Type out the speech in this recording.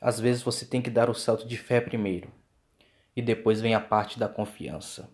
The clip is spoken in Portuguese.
Às vezes você tem que dar o salto de fé primeiro, e depois vem a parte da confiança.